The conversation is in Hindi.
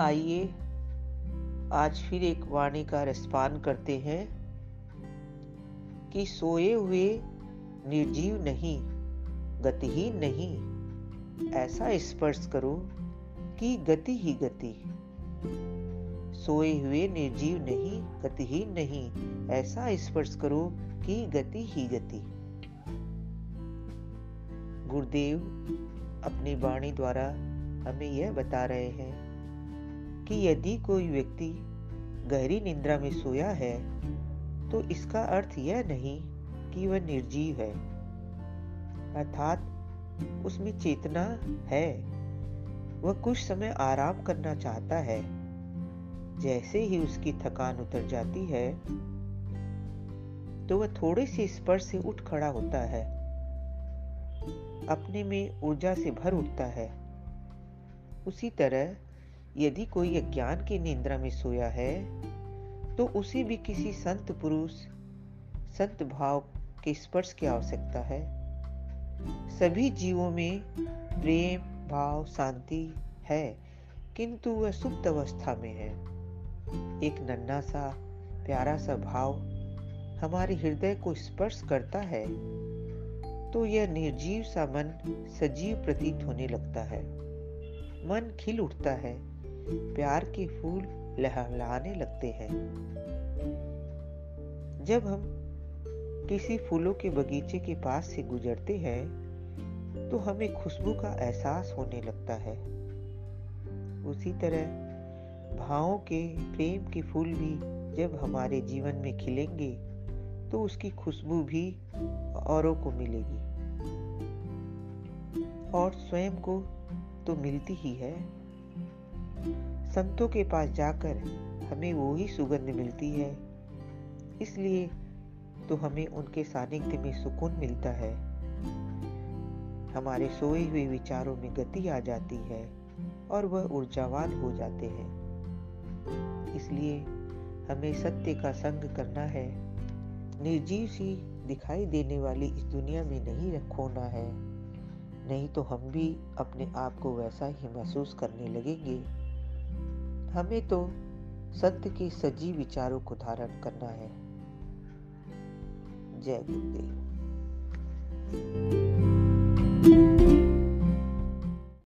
आइए, आज फिर एक वाणी का रिस्पान करते हैं कि सोए हुए निर्जीव नहीं, गतिहीन नहीं, ऐसा स्पर्श करो कि गति ही गति। सोए हुए निर्जीव नहीं, गतिहीन नहीं, ऐसा स्पर्श करो कि गति ही गति। गुरुदेव अपनी वाणी द्वारा हमें यह बता रहे हैं कि यदि कोई व्यक्ति गहरी निंद्रा में सोया है तो इसका अर्थ यह नहीं कि वह निर्जीव है। अर्थात, उसमें चेतना है। वह कुछ समय आराम करना चाहता है। जैसे ही उसकी थकान उतर जाती है तो वह थोड़े से स्पर्श से उठ खड़ा होता है। अपने में ऊर्जा से भर उठता है। उसी तरह यदि कोई अज्ञान की निंद्रा में सोया है तो उसे भी किसी संत पुरुष, संत भाव के स्पर्श की आवश्यकता है। सभी जीवों में प्रेम, भाव, शांति है, किंतु वह सुप्त अवस्था में है। एक नन्ना सा प्यारा सा भाव हमारे हृदय को स्पर्श करता है तो यह निर्जीव सा मन सजीव प्रतीत होने लगता है। मन खिल उठता है। प्यार के फूल लहलहाने लगते हैं। जब हम किसी फूलों के बगीचे के पास से गुजरते हैं तो हमें खुशबू का एहसास होने लगता है। उसी तरह भावों के प्रेम के फूल भी जब हमारे जीवन में खिलेंगे तो उसकी खुशबू भी औरों को मिलेगी। और स्वयं को तो मिलती ही है। संतों के पास जाकर हमें वो ही सुगंध मिलती है। इसलिए तो हमें उनके सानिध्य में सुकून मिलता है। हमारे सोए हुए विचारों में गति आ जाती है और वह ऊर्जावान हो जाते हैं। इसलिए हमें सत्य का संग करना है। निर्जीव सी दिखाई देने वाली इस दुनिया में नहीं रखोना है। नहीं तो हम भी अपने आप को वैसा ही महसूस करने लगेंगे। हमें तो संत के सजीव विचारों को धारण करना है। जय गुरुदेव।